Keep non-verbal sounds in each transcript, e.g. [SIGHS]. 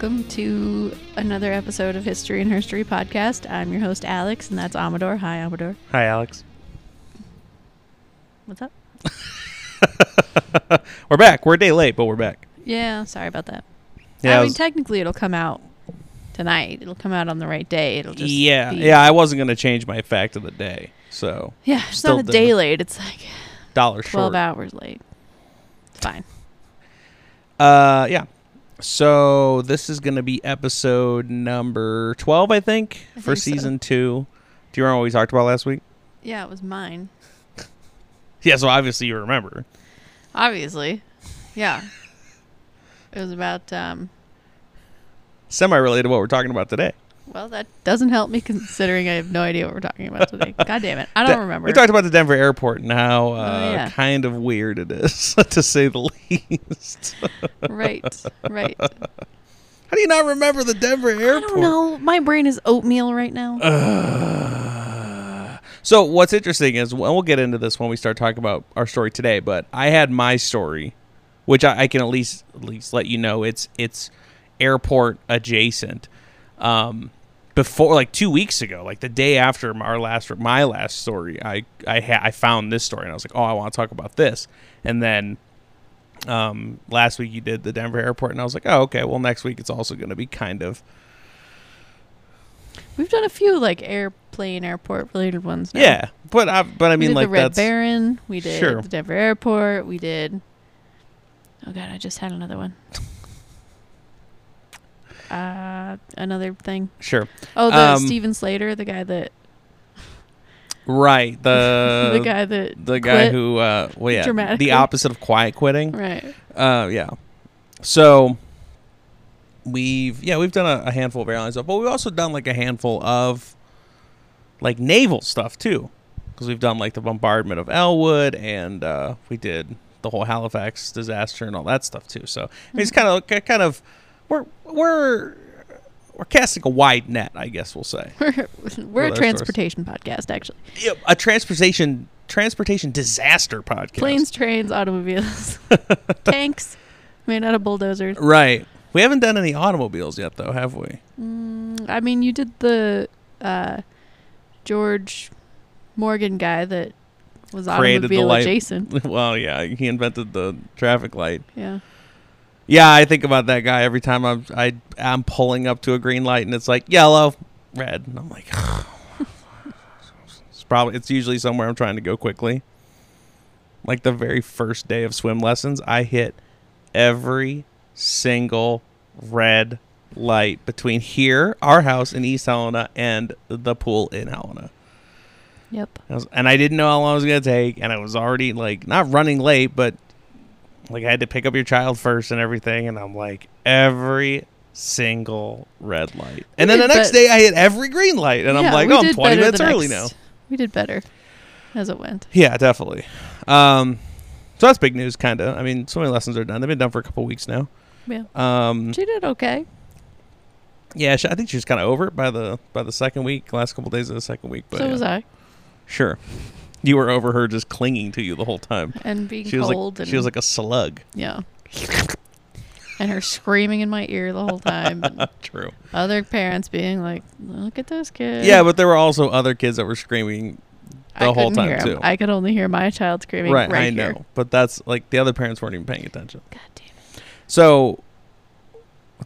Welcome to another episode of History and Herstory podcast. I'm your host, Alex, and that's Amador. Hi, Amador. Hi, Alex. What's up? [LAUGHS] we're back. We're a day late, but we're back. Yeah, sorry about that. Yeah, I I mean, was- technically, it'll come out tonight. It'll come out on the right day. It'll just yeah, be- yeah. I wasn't gonna change my fact of the day, so yeah. It's not a day late. It's like dollar twelve short. hours late. It's fine. Uh, yeah. So this is gonna be episode number twelve, I think, I for think so. season two. Do you remember what we talked about last week? Yeah, it was mine. [LAUGHS] Yeah. So obviously you remember. Obviously, yeah. It was about um. Semi-related to what we're talking about today. Well, that doesn't help me considering I have no idea what we're talking about today. [LAUGHS] God damn it, I don't remember. We talked about the Denver airport and how uh, Oh, yeah. kind of weird it is, [LAUGHS] to say the least. right, right. How do you not remember the Denver airport? I don't know. My brain is oatmeal right now. Uh, so what's interesting is, and we'll get into this when we start talking about our story today. But I had my story, which I, I can at least at least let you know it's it's airport adjacent. Um, before like two weeks ago, like the day after our last my last story, I I ha- I found this story and I was like, oh, I want to talk about this. And then um, last week you did the Denver airport, and I was like, oh, okay. Well, next week it's also going to be kind of We've done a few like airplane airport related ones. Now. yeah. But I but I we mean did like the Red that's Baron. We did Sure. the Denver Airport. We did. Oh god, I just had another one. Uh, another thing. sure. Oh, the Um, Steven Slater, the guy that Right. The [LAUGHS] the guy that the guy who uh well yeah, the opposite of quiet quitting. right. Uh yeah. So we've yeah, we've done a, a handful of airline stuff, but we've also done like a handful of like naval stuff too. Cuz we've done like the bombardment of Ellwood and uh we did the whole Halifax disaster and all that stuff too. So I mean, it's kind of kind of we're we're we're casting a wide net, I guess we'll say. We're [LAUGHS] we're a transportation podcast actually. Yeah, a transportation transportation disaster podcast. Planes, trains, automobiles, [LAUGHS] tanks made out of bulldozers. Right. We haven't done any automobiles yet, though, have we? Mm, I mean, you did the uh, George Morgan guy that was Created the automobile adjacent. [LAUGHS] well, yeah, he invented the traffic light. Yeah. Yeah, I think about that guy every time I'm I I'm pulling up to a green light and it's like yellow, red, and I'm like, [SIGHS] it's probably it's usually somewhere I'm trying to go quickly. Like the very first day of swim lessons, I hit every single red light between here, our house in East Helena, and the pool in Helena. Yep. I was, and I didn't know how long it was gonna take, and I was already like not running late, but like I had to pick up your child first and everything, and I'm like every single red light, and then the next bet- day I hit every green light, and I'm like, oh, I'm 20 minutes early now. We did better as it went. Yeah, definitely. Um, so that's big news, kind of. I mean, swimming lessons are done; they've been done for a couple weeks now. Yeah. Um, She did okay. yeah, she, I think she's kind of over it by the by the second week, last couple days of the second week. But so yeah. was I. Sure, you were over her just clinging to you the whole time. And being She was cold. like and, she was like a slug. yeah. and her screaming in my ear the whole time. [LAUGHS] True. other parents being like, "Look at those kids. Yeah, but there were also other kids that were screaming the I whole time, too. I could only hear my child screaming right, right, I know. But that's like the other parents weren't even paying attention. God damn it. So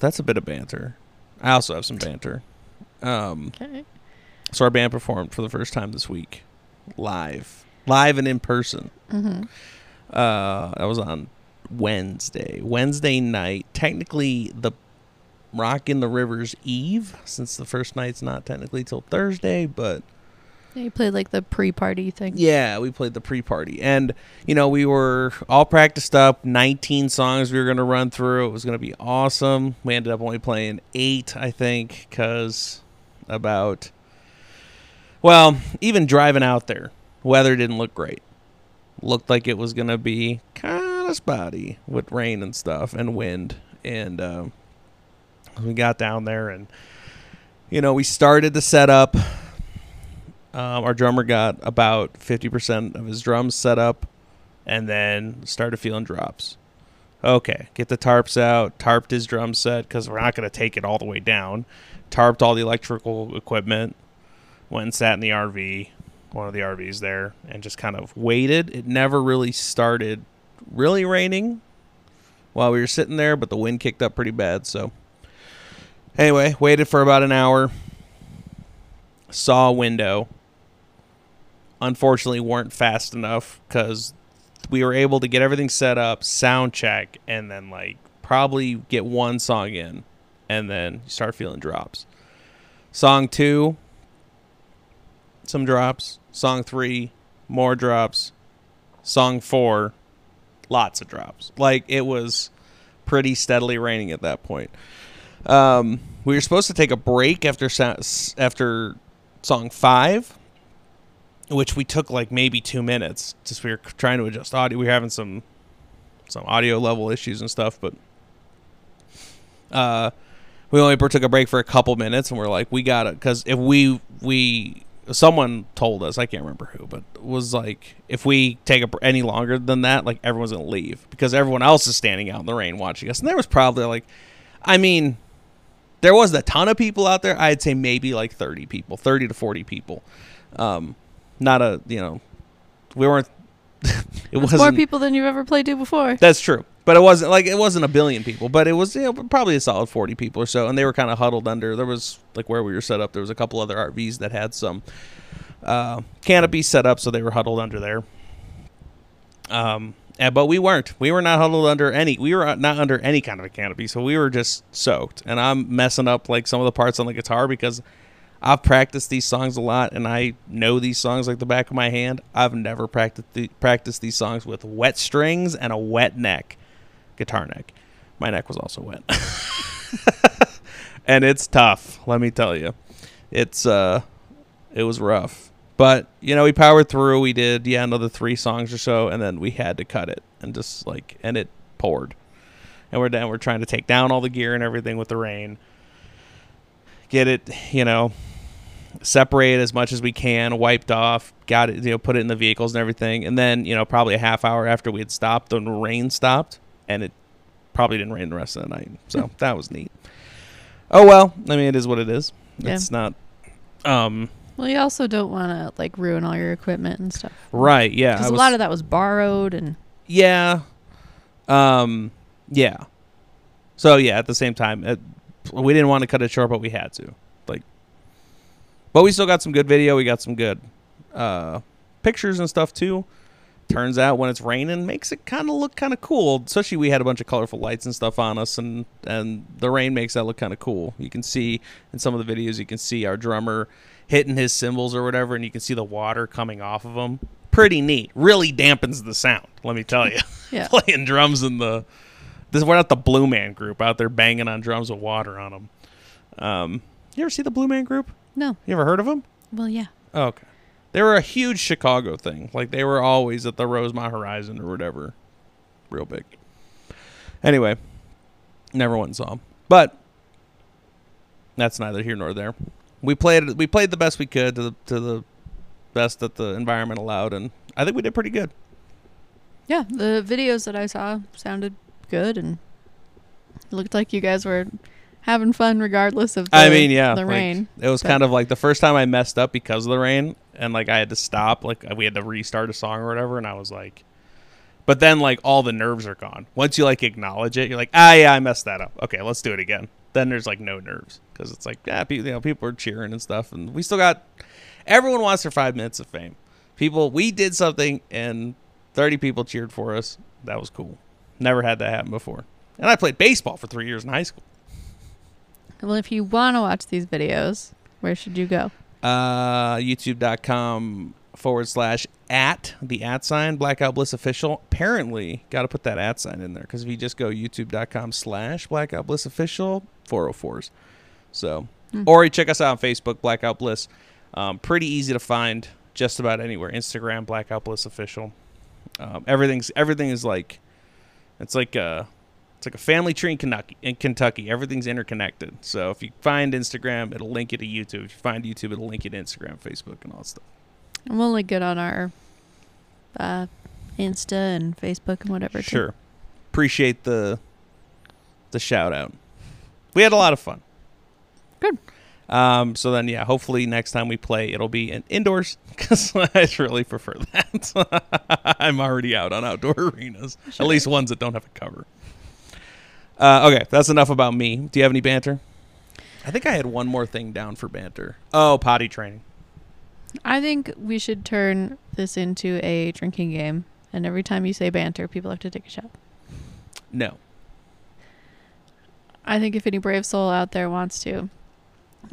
that's a bit of banter. I also have some banter. Um, Okay. so our band performed for the first time this week, live, live and in person. Mm-hmm. Uh, that was on Wednesday. Wednesday night, technically the Rock in the River's Eve, since the first night's not technically till Thursday, but Yeah, you played like the pre-party thing. Yeah, we played the pre-party, and you know we were all practiced up. Nineteen songs we were going to run through. It was going to be awesome. We ended up only playing eight, I think, because about well, even driving out there, weather didn't look great. Looked like it was going to be kind of spotty with rain and stuff and wind, and um, we got down there and you know we started the setup. Um, our drummer got about 50% of his drums set up and then started feeling drops. Okay, get the tarps out. Tarped his drum set because we're not going to take it all the way down. Tarped all the electrical equipment. Went and sat in the RV, one of the RVs there, and just kind of waited. It never really started really raining while we were sitting there, but the wind kicked up pretty bad. So, anyway, waited for about an hour. Saw a window. Unfortunately, weren't fast enough because we were able to get everything set up, sound check, and then like probably get one song in, and then you start feeling drops. Song two, some drops. Song three, more drops. Song four, lots of drops. Like it was pretty steadily raining at that point. Um, we were supposed to take a break after sa- after song five, which we took like maybe two minutes. Just we were trying to adjust audio. We were having some some audio level issues and stuff, but uh, we only took a break for a couple minutes, and we're like, we got it because if we we someone told us I can't remember who, but was like if we take a, any longer than that, like everyone's gonna leave because everyone else is standing out in the rain watching us, and there was probably like, I mean, there was a ton of people out there. I'd say maybe like thirty people, thirty to forty people. Um, not a you know, we weren't [LAUGHS] it wasn't. more people than you've ever played to before. that's true. But it wasn't like it wasn't a billion people, but it was you know probably a solid forty people or so, and they were kind of huddled under. There was like where we were set up. There was a couple other RVs that had some uh, canopy set up, so they were huddled under there. Um, and, but we weren't. We were not huddled under any. We were not under any kind of a canopy, so we were just soaked. And I'm messing up like some of the parts on the guitar because I've practiced these songs a lot, and I know these songs like the back of my hand. I've never practiced the, practiced these songs with wet strings and a wet neck, guitar neck. My neck was also wet, [LAUGHS] and it's tough. Let me tell you, it's uh, it was rough. But you know, we powered through. We did yeah another three songs or so, and then we had to cut it and just like and it poured, and we're down. We're trying to take down all the gear and everything with the rain. Get it, you know, separate as much as we can, wiped off, got it, you know, put it in the vehicles and everything. And then, you know, probably a half hour after we had stopped, the rain stopped, and it probably didn't rain the rest of the night. So that was neat. Oh well, I mean, it is what it is. Yeah. It's not. Um. Well, you also don't want to like ruin all your equipment and stuff. Right. Yeah. Because a lot of that was borrowed and Yeah. Um. Yeah. So yeah, at the same time, it, we didn't want to cut it short, but we had to. Like, but we still got some good video. We got some good uh, pictures and stuff too. Turns out when it's raining, makes it kind of look kind of cool. Especially we had a bunch of colorful lights and stuff on us, and and the rain makes that look kind of cool. You can see in some of the videos, you can see our drummer hitting his cymbals or whatever, and you can see the water coming off of them. Pretty neat. Really dampens the sound. Let me tell you [LAUGHS] yeah. [LAUGHS] playing drums in the this we're not the Blue Man group out there banging on drums with water on them. Um, you ever see the Blue Man group? no. You ever heard of them? Well, yeah. Oh, okay. They were a huge Chicago thing. Like they were always at the Rosemont Horizon or whatever. Real big. Anyway, never went and them. But that's neither here nor there. We played we played the best we could to the to the best that the environment allowed and I think we did pretty good. Yeah. The videos that I saw sounded good and looked like you guys were having fun regardless of the, I mean, yeah, the like, rain. It was But- kind of like the first time I messed up because of the rain, and like I had to stop, like we had to restart a song or whatever, and I was like, but then like all the nerves are gone. Once you like acknowledge it, you're like, ah, yeah, I messed that up. Okay, let's do it again. Then there's like no nerves because it's like, yeah, people, you know, people are cheering and stuff, and we still got. Everyone wants their five minutes of fame. People, we did something, and thirty people cheered for us. That was cool. Never had that happen before. And I played baseball for three years in high school. Well, if you want to watch these videos, where should you go? Uh, youtube.com forward slash at the at sign. Blackout bliss official apparently got to put that at sign in there because if you just go youtube.com slash blackout bliss official 404s so Hmm. or you check us out on facebook blackout bliss. Um, pretty easy to find just about anywhere. Instagram blackout bliss official. Um, everything's everything is like it's like a it's like a family tree in Kentucky. In Kentucky, everything's interconnected. So if you find Instagram, it'll link you to YouTube. If you find YouTube, it'll link you to Instagram, Facebook, and all that stuff. I'm only good on our uh, Insta and Facebook and whatever. too. Sure. appreciate the the shout out. We had a lot of fun. Good. Um, so then, yeah, hopefully next time we play, it'll be in indoors [LAUGHS] because I really prefer that. [LAUGHS] I'm already out on outdoor [LAUGHS] arenas, Sure. at least ones that don't have a cover. Uh, okay, that's enough about me. Do you have any banter? I think I had one more thing down for banter. Oh, potty training. I think we should turn this into a drinking game, and every time you say banter, people have to take a shot. No. I think if any brave soul out there wants to,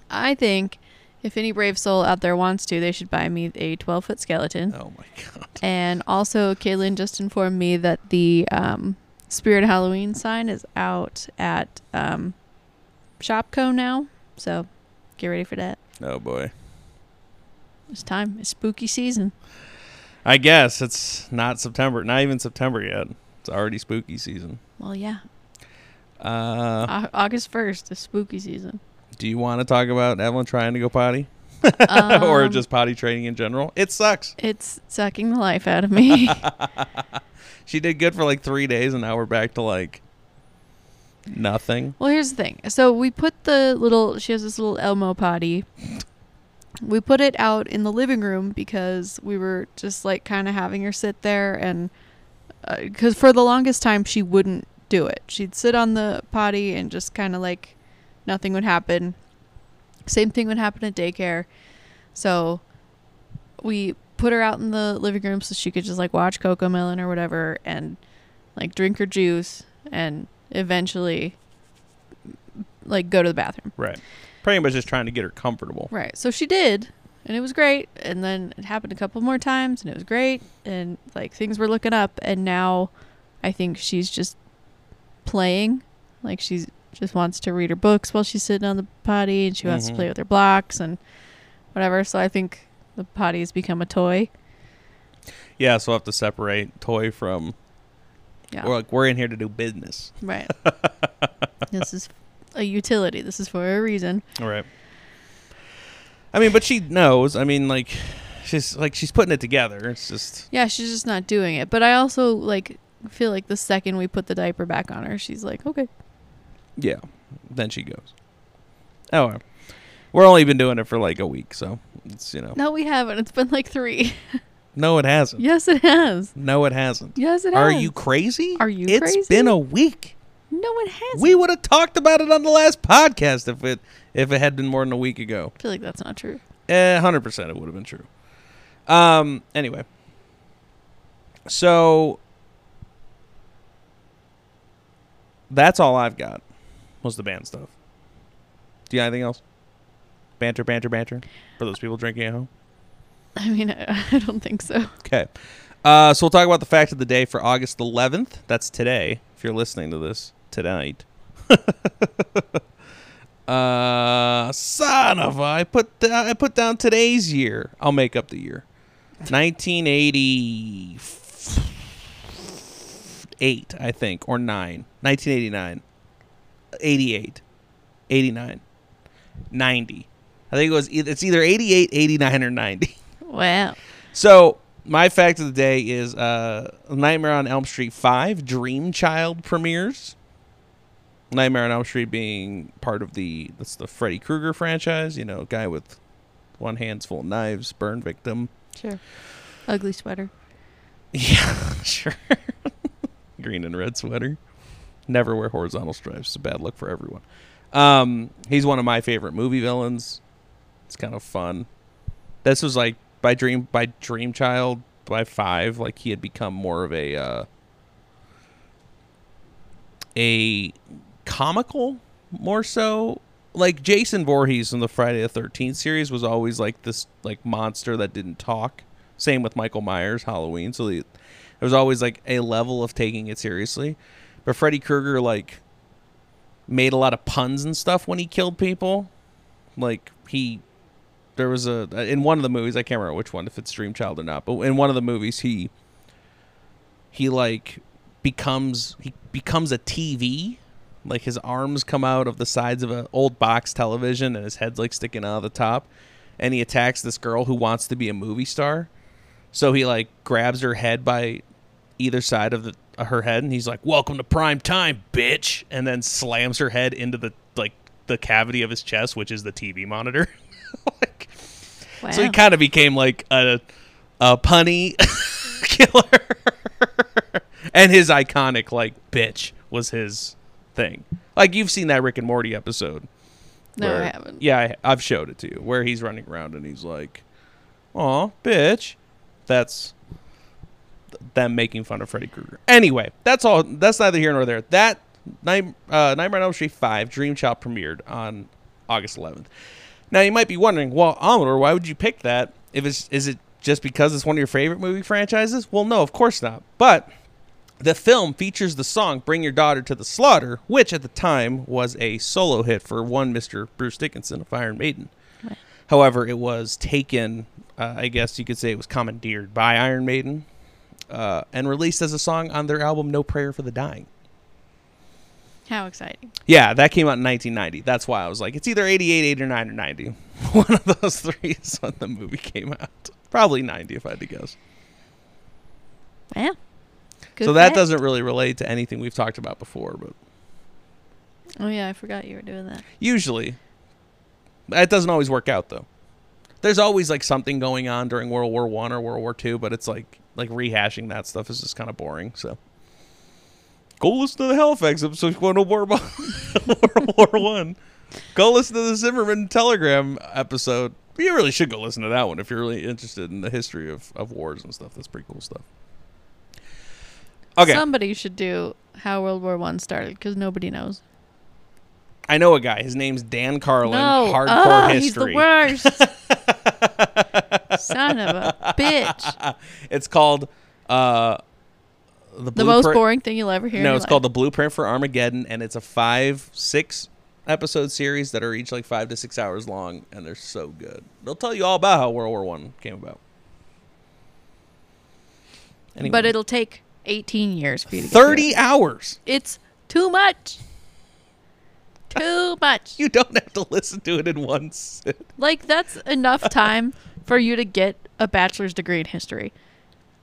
I think if any brave soul out there wants to, they should buy me a 12 foot skeleton. Oh my [LAUGHS] god. And also, Kaylin just informed me that the um, Spirit Halloween sign is out at um, Shopko now. So get ready for that. Oh boy. It's time. It's spooky season. I guess it's not September. Not even September yet. It's already spooky season. Well, yeah. Uh, August 1st is spooky season. do you want to talk about Evelyn trying to go potty, [LAUGHS] or Um, just potty training in general? It sucks. It's sucking the life out of me. [LAUGHS] [LAUGHS] She did good for like three days, and now we're back to like nothing. Well, here's the thing. So we put the little. She has this little Elmo potty. We put it out in the living room because we were just like kind of having her sit there, and uh, because for the longest time she wouldn't do it. She'd sit on the potty and just kind of like nothing would happen. Same thing would happen at daycare. So we put her out in the living room so she could just like watch Cocomelon or whatever and like drink her juice and eventually like go to the bathroom. Right. Pretty much just trying to get her comfortable. Right. So she did and it was great and then it happened a couple more times and it was great and like things were looking up and now I think she's just playing like she's just wants to read her books while she's sitting on the potty and she wants to Mhm. play with her blocks and whatever. So I think the potty has become a toy. Yeah, so we'll have to separate toy from. Yeah. We're like we're in here to do business. Right. [LAUGHS] this is a utility. This is for a reason. All right. I mean, but she knows. I mean, like she's like she's putting it together. It's just Yeah, she's just not doing it. But I also like feel like the second we put the diaper back on her, she's like, okay. yeah. Then she goes. Oh. We're only been doing it for like a week, so it's you know. No, we haven't. It's been like three. [LAUGHS] No, it hasn't. yes, it has. No, it hasn't. Yes, it has. Are has. you crazy? Are you It's crazy? been a week. No, it hasn't. We would have talked about it on the last podcast if it if it had been more than a week ago. I feel like that's not true. Eh, hundred percent, it would have been true. Um. Anyway, so that's all I've got. Was the band stuff? Do you have anything else? Banter, banter, banter for those people drinking at home. I mean, I, I don't think so. Okay. Uh, so we'll talk about the fact of the day for August 11th. That's today. If you're listening to this tonight. [LAUGHS] uh, son of a! I put da- I put down today's year. I'll make up the year. 1988, I think, or nine. 1989, 88, 89, 90. I think it was. Either, it's either 88, 89, or 90. Wow. So my fact of the day is uh, Nightmare on Elm Street Five Dream Child premieres. Nightmare on Elm Street being part of the that's the Freddy Krueger franchise. You know, guy with one hand's full of knives, burn victim. Sure. Ugly sweater. [LAUGHS] Yeah, sure. [LAUGHS] Green and red sweater. Never wear horizontal stripes. It's a bad look for everyone. Um, he's one of my favorite movie villains. It's kind of fun. This was like by Dream by Dream Child by five. Like he had become more of a uh, a comical more so. Like Jason Voorhees in the Friday the Thirteenth series was always like this like monster that didn't talk. Same with Michael Myers Halloween. So the, there was always like a level of taking it seriously. But Freddy Krueger like made a lot of puns and stuff when he killed people. Like he there was a in one of the movies, I can't remember which one, if it's Dream Child or not, but in one of the movies he he like becomes he becomes a TV. Like his arms come out of the sides of an old box television and his head's like sticking out of the top. And he attacks this girl who wants to be a movie star. So he like grabs her head by either side of the uh, her head, and he's like, "Welcome to prime time, bitch," and then slams her head into the like the cavity of his chest, which is the TV monitor. [LAUGHS] [LAUGHS] like, Wow. So he kind of became like a a punny [LAUGHS] killer, and his iconic like bitch was his thing. Like you've seen that Rick and Morty episode. no, where- I haven't. Yeah, I, I've showed it to you where he's running around and he's like, "Aw, bitch." That's th- them making fun of Freddy Krueger. Anyway, that's all. That's neither here nor there. That Night, uh, Nightmare on Elm Street Five Dream Child premiered on August 11th. Now you might be wondering, well, Amador, why would you pick that? If it's is it just because it's one of your favorite movie franchises? Well, no, of course not. But the film features the song "Bring Your Daughter to the Slaughter," which at the time was a solo hit for one Mr. Bruce Dickinson of Iron Maiden. Right. However, it was taken, uh, I guess you could say it was commandeered by Iron Maiden uh, and released as a song on their album "No Prayer for the Dying." How exciting. Yeah, that came out in 1990. That's why I was like, it's either 88, 89, or 9, or 90. [LAUGHS] One of those three is when the movie came out. Probably 90, if I had to guess. Yeah. Good so that fact. doesn't really relate to anything we've talked about before, but Oh yeah, I forgot you were doing that. usually it doesn't always work out though. There's always like something going on during World War One or World War Two, but it's like like rehashing that stuff is just kind of boring. So go listen to the Halifax episode going to War World War One. Go listen to the Zimmerman Telegram episode. You really should go listen to that one if you're really interested in the history of, of wars and stuff. That's pretty cool stuff. Okay, Somebody should do how World War One started because nobody knows. I know a guy. His name's Dan Carlin. no, Hardcore oh, history. he's the worst. [LAUGHS] Son of a bitch. it's called uh, the, The most boring thing you'll ever hear. No, it's life. called the Blueprint for Armageddon, and it's a five, six episode series that are each like five to six hours long, and they're so good. They'll tell you all about how World War One came about. Anyway, But it'll take 18 years for you to thirty hours. It's too much. Too [LAUGHS] much. You don't have to listen to it in one sit. Like that's enough [LAUGHS] time for you to get a bachelor's degree in history.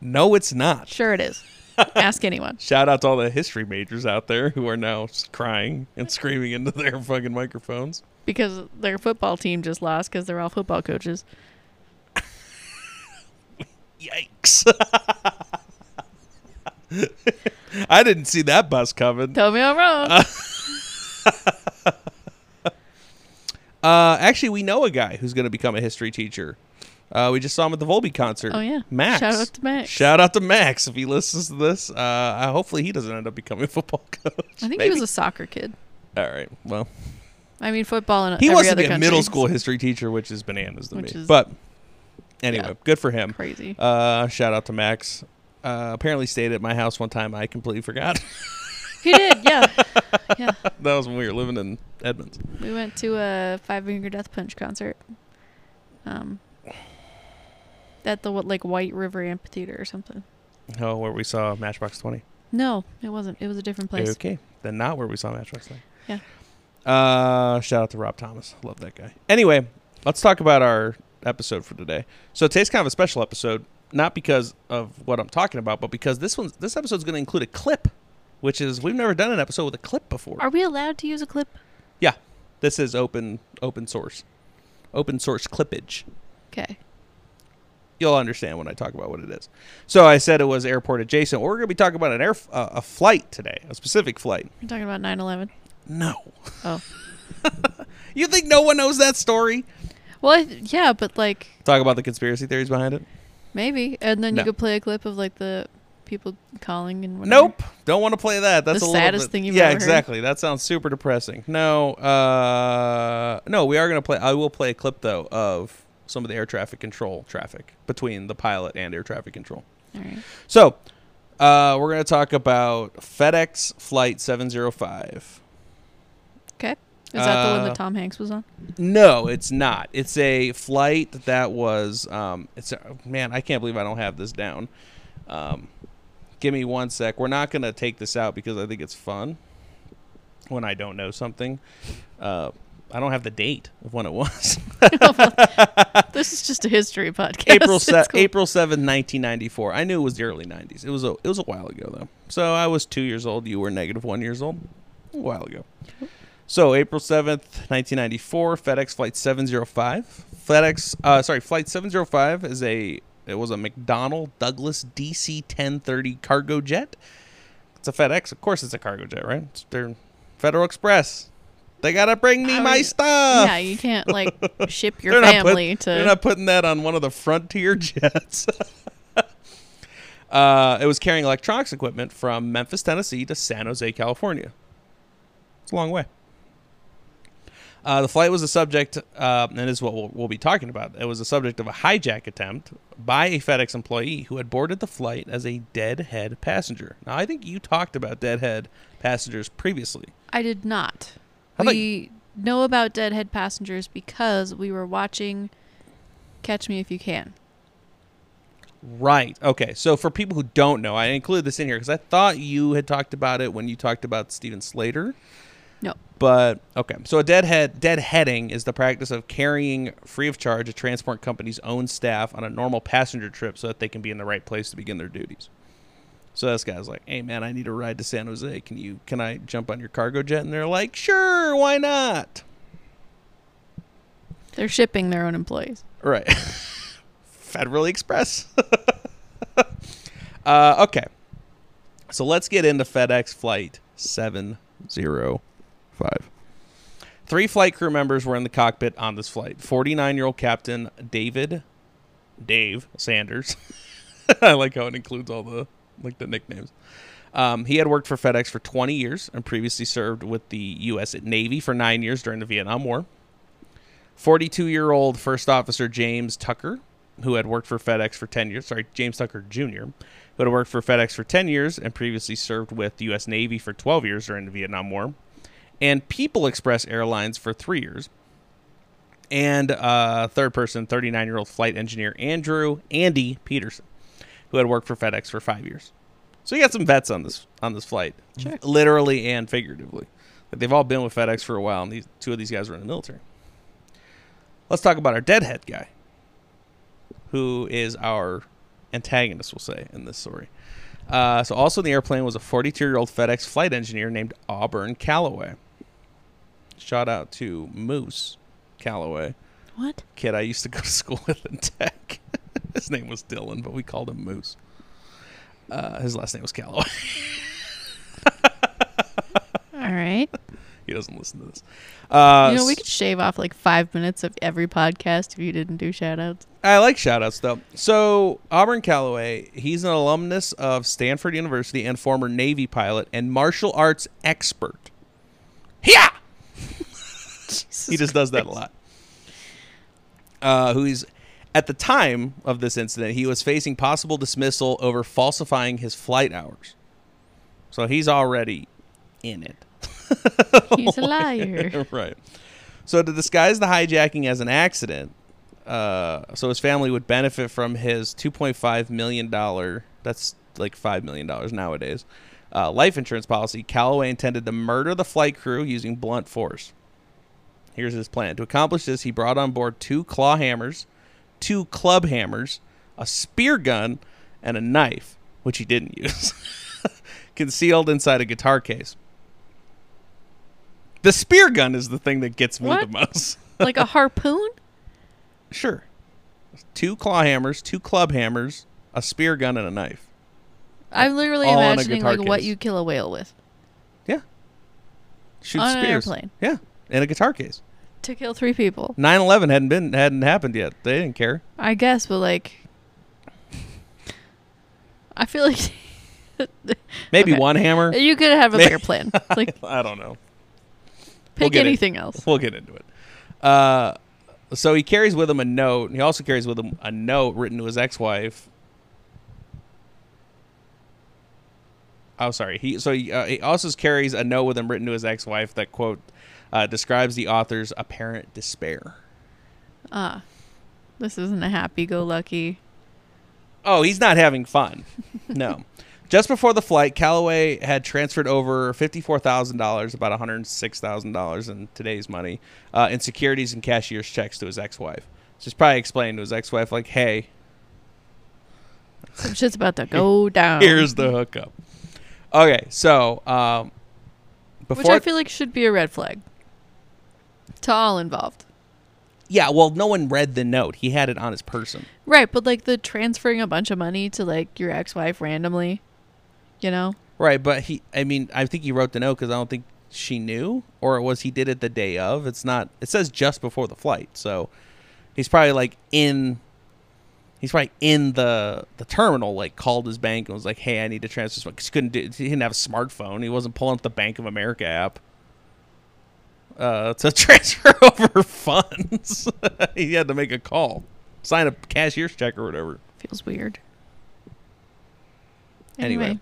No, it's not. Sure it is. Ask anyone. [LAUGHS] Shout out to all the history majors out there who are now crying and screaming into their fucking microphones. Because their football team just lost because they're all football coaches. Yikes. [LAUGHS] I didn't see that bus coming. Tell me I'm wrong. [LAUGHS] Uh, actually, we know a guy who's going to become a history teacher. Uh, we just saw him at the Volby concert. oh yeah. Max. Shout out to Max. Shout out to Max if he listens to this. Uh, hopefully, he doesn't end up becoming a football [LAUGHS] coach. I think Maybe. he was a soccer kid. All right. Well, I mean football and he wants to be a middle school history teacher, which is bananas to Which me. is- but anyway, yeah. good for him. Crazy. Uh, shout out to Max. Uh, apparently stayed at my house one time. I completely forgot. [LAUGHS] He did, yeah. [LAUGHS] yeah. that was when we were living in Edmonds. We went to a Five Finger Death Punch concert. Um, at the like White River Amphitheater or something. Oh, where we saw Matchbox Twenty. No, it wasn't. It was a different place. Okay, then not where we saw Matchbox Twenty. Yeah. Uh, shout out to Rob Thomas. Love that guy. Anyway, let's talk about our episode for today. So today's kind of a special episode, not because of what I'm talking about, but because this one's this episode's going to include a clip, which is we've never done an episode with a clip before. Are we allowed to use a clip? yeah, this is open open source, open source clippage. Okay. You'll understand when I talk about what it is. So I said it was airport adjacent. We're going to be talking about an air uh, a flight today, a specific flight. We're talking about 9/11. No. Oh. [LAUGHS] You think no one knows that story? Well, I, yeah, but like Talk about the conspiracy theories behind it. maybe, and then No. you could play a clip of like the people calling and whatever. Nope. Don't want to play that. That's The a saddest bit- thing you've Yeah, ever heard. Yeah, exactly. That sounds super depressing. No. Uh, no. We are gonna play. I will play a clip though of some of the air traffic control traffic between the pilot and air traffic control. All right. So, uh, we're gonna talk about FedEx Flight 705. Okay. Is that the one Uh, that Tom Hanks was on? No, it's not. It's a flight that was. Um, it's a, man, I can't believe I don't have this down. Um, give me one sec. We're not gonna take this out because I think it's fun when I don't know something. Uh, I don't have the date of when it was. [LAUGHS] This is just a history podcast. April se- cool. April seventh, nineteen ninety four. I knew it was the early nineties. It was a it was a while ago though. So I was two years old. You were negative one years old. A while ago. So April seventh, nineteen ninety four. FedEx flight seven zero five. FedEx, uh, sorry, flight seven zero five is a it was a McDonnell Douglas DC ten thirty cargo jet. It's a FedEx, of course. It's a cargo jet, right? It's their Federal Express. They gotta bring me How my you- stuff. Yeah, you can't like [LAUGHS] ship your not put- family They're not putting that on one of the Frontier [LAUGHS] jets. [LAUGHS] uh, it was carrying electronics equipment from Memphis, Tennessee to San Jose, California. It's a long way. Uh, the flight was a subject, uh, and this is what we'll, we'll be talking about. It was a subject of a hijack attempt by a FedEx employee who had boarded the flight as a deadhead passenger. Now, I think you talked about deadhead passengers previously. I did not. We know about deadhead passengers because we were watching Catch Me If You Can. Right. Okay. So for people who don't know, I included this in here because I thought you had talked about it when you talked about Steven Slater. No. But okay. So a deadhead deadheading is the practice of carrying free of charge a transport company's own staff on a normal passenger trip so that they can be in the right place to begin their duties. So this guy's like, "Hey man, I need a ride to San Jose. Can you can I jump on your cargo jet?" And they're like, "Sure, why not?" They're shipping their own employees. Right. [LAUGHS] Federally Express. [LAUGHS] uh, okay. So let's get into FedEx Flight 705. Three flight crew members were in the cockpit on this flight 49 year old Captain David Dave Sanders. [LAUGHS] I like how it includes all the like the nicknames. Um, he had worked for FedEx for 20 years and previously served with the U.S. Navy for nine years during the Vietnam War. 42 year old First Officer James Tucker, who had worked for FedEx for 10 years. Sorry, James Tucker Jr., who had worked for FedEx for 10 years and previously served with the U.S. Navy for 12 years during the Vietnam War. And People Express Airlines for three years. And uh, third person, 39 year old flight engineer Andrew Andy Peterson, who had worked for FedEx for five years. So you got some vets on this on this flight, Sure. literally and figuratively. Like they've all been with FedEx for a while, and these two of these guys were in the military. Let's talk about our deadhead guy, who is our antagonist, we'll say, in this story. Uh, so, also in the airplane was a 42 year old FedEx flight engineer named Auburn Calloway. Shout out to Moose Calloway, What? kid I used to go to [LAUGHS] school with in tech. His name was Dylan, but we called him Moose. Uh, his last name was Calloway. [LAUGHS] All right. he doesn't listen to this. Uh, you know, we could shave off like five minutes of every podcast if you didn't do shout outs. I like shout outs though. So Auburn Calloway, he's an alumnus of Stanford University and former Navy pilot and martial arts expert. Yeah, [LAUGHS] he just does that a lot. Uh, who he's at the time of this incident, he was facing possible dismissal over falsifying his flight hours. So he's already in it. [LAUGHS] He's a liar. [LAUGHS] right. So to disguise the hijacking as an accident, uh, so his family would benefit from his 2.5 million dollar. That's like five million dollars nowadays. Uh, life insurance policy. Calloway intended to murder the flight crew using blunt force. Here's his plan. To accomplish this, he brought on board two claw hammers, two club hammers, a spear gun, and a knife, which he didn't use, [LAUGHS] concealed inside a guitar case. The spear gun is the thing that gets me What? the most. [LAUGHS] like a harpoon? Sure. Two claw hammers, two club hammers, a spear gun, and a knife. I'm literally All imagining like what you kill a whale with Yeah. Shoot on an spears. airplane Yeah, in a guitar case. To kill three people. 9/11 hadn't been hadn't happened yet. They didn't care. I guess, but like, I feel like [LAUGHS] Maybe Okay. one hammer. you could have a bigger plan. [LAUGHS] Like, I don't know. pick it. anything else. We'll get into it. Uh, so he carries with him a note. He also carries with him a note written to his ex-wife. Oh, sorry. He so he, uh, he also carries a note with him written to his ex-wife that quote uh, describes the author's apparent despair. Ah, this isn't a happy-go-lucky. Oh, he's not having fun. No. [LAUGHS] Just before the flight, Calloway had transferred over fifty-four thousand dollars, about one hundred six thousand dollars in today's money, uh, in securities and cashier's checks to his ex-wife. So he's probably explained to his ex-wife, like, "Hey, Some shit's about to [LAUGHS] go down. here's the hookup." Okay, so um, Which I feel like should be a red flag to all involved. yeah, well, no one read the note. He had it on his person. Right, but like the transferring a bunch of money to like your ex-wife randomly, you know? Right, but he, I mean, I think he wrote the note because I don't think she knew, or it was he did it the day of. It's not, it says just before the flight. So he's probably like in, he's probably in the the terminal, like called his bank and was like, hey, I need to transfer. 'Cause he couldn't do, he didn't have a smartphone. He wasn't pulling up the Bank of America app. Uh, to [LAUGHS] transfer over funds, [LAUGHS] he had to make a call, sign a cashier's check or whatever. Feels weird. Anyway.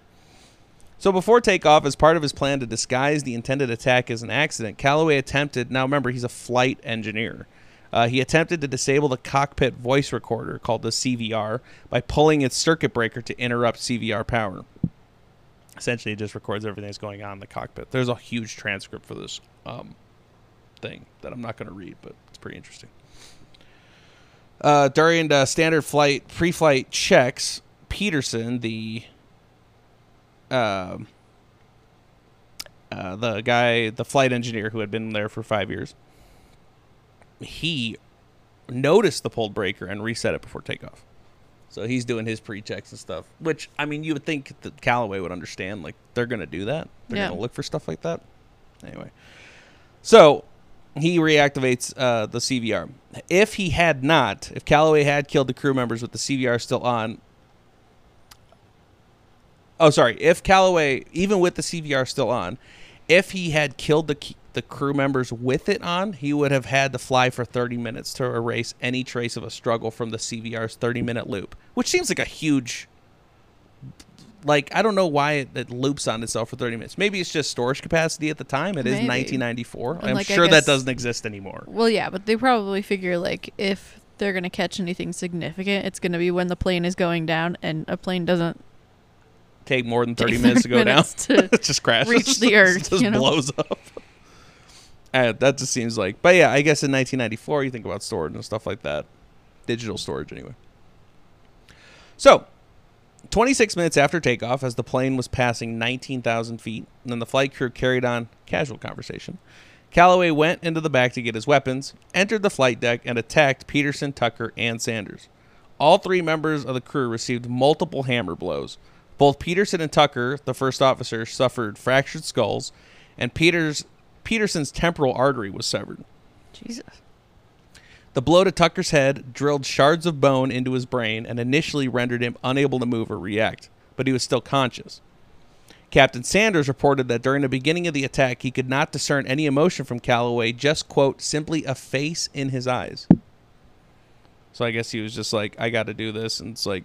So before takeoff, as part of his plan to disguise the intended attack as an accident, Calloway attempted. Now remember, he's a flight engineer. Uh, he attempted to disable the cockpit voice recorder called the CVR by pulling its circuit breaker to interrupt CVR power. Essentially, it just records everything that's going on in the cockpit. There's a huge transcript for this um, thing that I'm not going to read, but it's pretty interesting. Uh, during the standard flight pre-flight checks, Peterson, the um, uh, the guy, the flight engineer who had been there for five years, he noticed the pulled breaker and reset it before takeoff. So he's doing his pre-checks and stuff, which I mean, you would think that Calloway would understand. Like they're gonna do that. They're Yeah. gonna look for stuff like that. Anyway, so he reactivates uh, the CVR. If he had not, if Calloway had killed the crew members with the CVR still on, Oh, sorry. If Calloway, even with the CVR still on, if he had killed the the crew members with it on, he would have had to fly for 30 minutes to erase any trace of a struggle from the CVR's 30 minute loop, which seems like a huge. Like I don't know why it, it loops on itself for 30 minutes. Maybe it's just storage capacity at the time. It is Maybe. 1994. And, I'm like, sure that doesn't exist anymore. Well, yeah, but they probably figure like if they're gonna catch anything significant, it's gonna be when the plane is going down, and a plane doesn't Take more than [LAUGHS] 30 take minutes to go down. to- [LAUGHS] it just crashes. reach the [LAUGHS] earth, It just you know? blows up. Uh, that just seems like, but yeah, I guess in 1994 you think about storage and stuff like that, digital storage anyway. So, 26 minutes after takeoff, as the plane was passing 19,000 feet, and then the flight crew carried on casual conversation. Calloway went into the back to get his weapons, entered the flight deck, and attacked Peterson, Tucker, and Sanders. All three members of the crew received multiple hammer blows. Both Peterson and Tucker, the first officer, suffered fractured skulls, and Peters Peterson's temporal artery was severed. Jesus. The blow to Tucker's head drilled shards of bone into his brain and initially rendered him unable to move or react, but he was still conscious. Captain Sanders reported that during the beginning of the attack, he could not discern any emotion from Calloway, just, quote, simply a face in his eyes. So I guess he was just like, I got to do this. And it's like,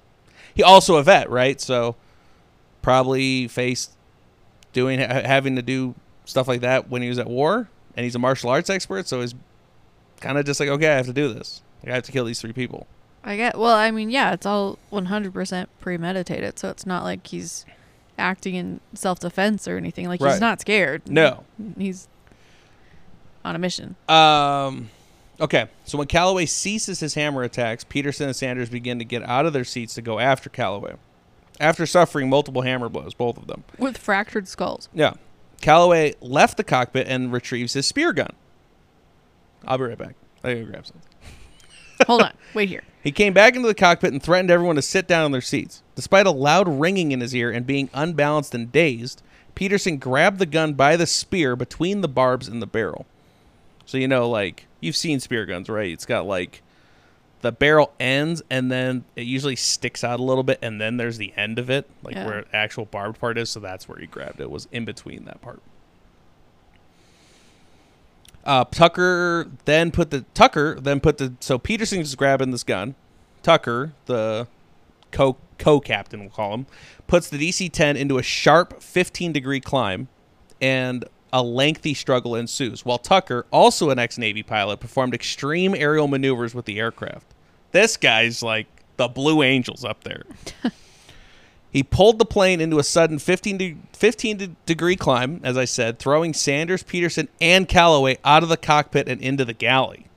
he also a vet, right? So probably faced doing, having to do stuff like that when he was at war. And he's a martial arts expert. So he's kind of just like, okay, I have to do this. Like, I have to kill these three people. I get. Well, I mean, yeah, it's all 100% premeditated, so it's not like he's acting in self-defense or anything. Like Right. he's not scared. No. He's on a mission. Um, okay, so when Calloway ceases his hammer attacks, Peterson and Sanders begin to get out of their seats to go after Calloway. After suffering multiple hammer blows, both of them. With fractured skulls. Yeah. Calloway left the cockpit and retrieves his spear gun. I'll be right back. I gotta grab something. [LAUGHS] Hold on. Wait here. He came back into the cockpit and threatened everyone to sit down in their seats. Despite a loud ringing in his ear and being unbalanced and dazed, Peterson grabbed the gun by the spear between the barbs and the barrel. So you know, like you've seen spear guns, right? It's got like the barrel ends and then it usually sticks out a little bit and then there's the end of it, like Yeah. where the actual barbed part is, so that's where he grabbed it, was in between that part. Uh, Tucker then put the Tucker then put the so Peterson's grabbing this gun. Tucker, the co co captain, we'll call him, puts the DC 10 into a sharp 15 degree climb, and a lengthy struggle ensues. While Tucker, also an ex Navy pilot, performed extreme aerial maneuvers with the aircraft. This guy's like the Blue Angels up there. [LAUGHS] He pulled the plane into a sudden 15, de- 15 de- degree climb, as I said, throwing Sanders, Peterson, and Calloway out of the cockpit and into the galley.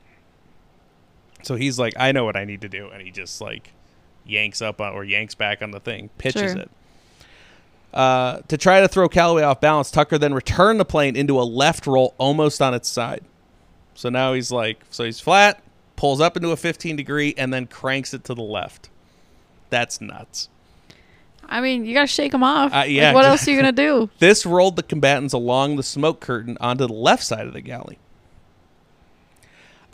So he's like, I know what I need to do. And he just like yanks up on, or yanks back on the thing, pitches Sure. it. Uh, to try to throw Calloway off balance, Tucker then returned the plane into a left roll almost on its side. So now he's like, so he's flat, pulls up into a 15 degree, and then cranks it to the left. That's nuts. I mean, you gotta shake them off. Uh, Like, yeah, what else are you gonna do? [LAUGHS] This rolled the combatants along the smoke curtain onto the left side of the galley.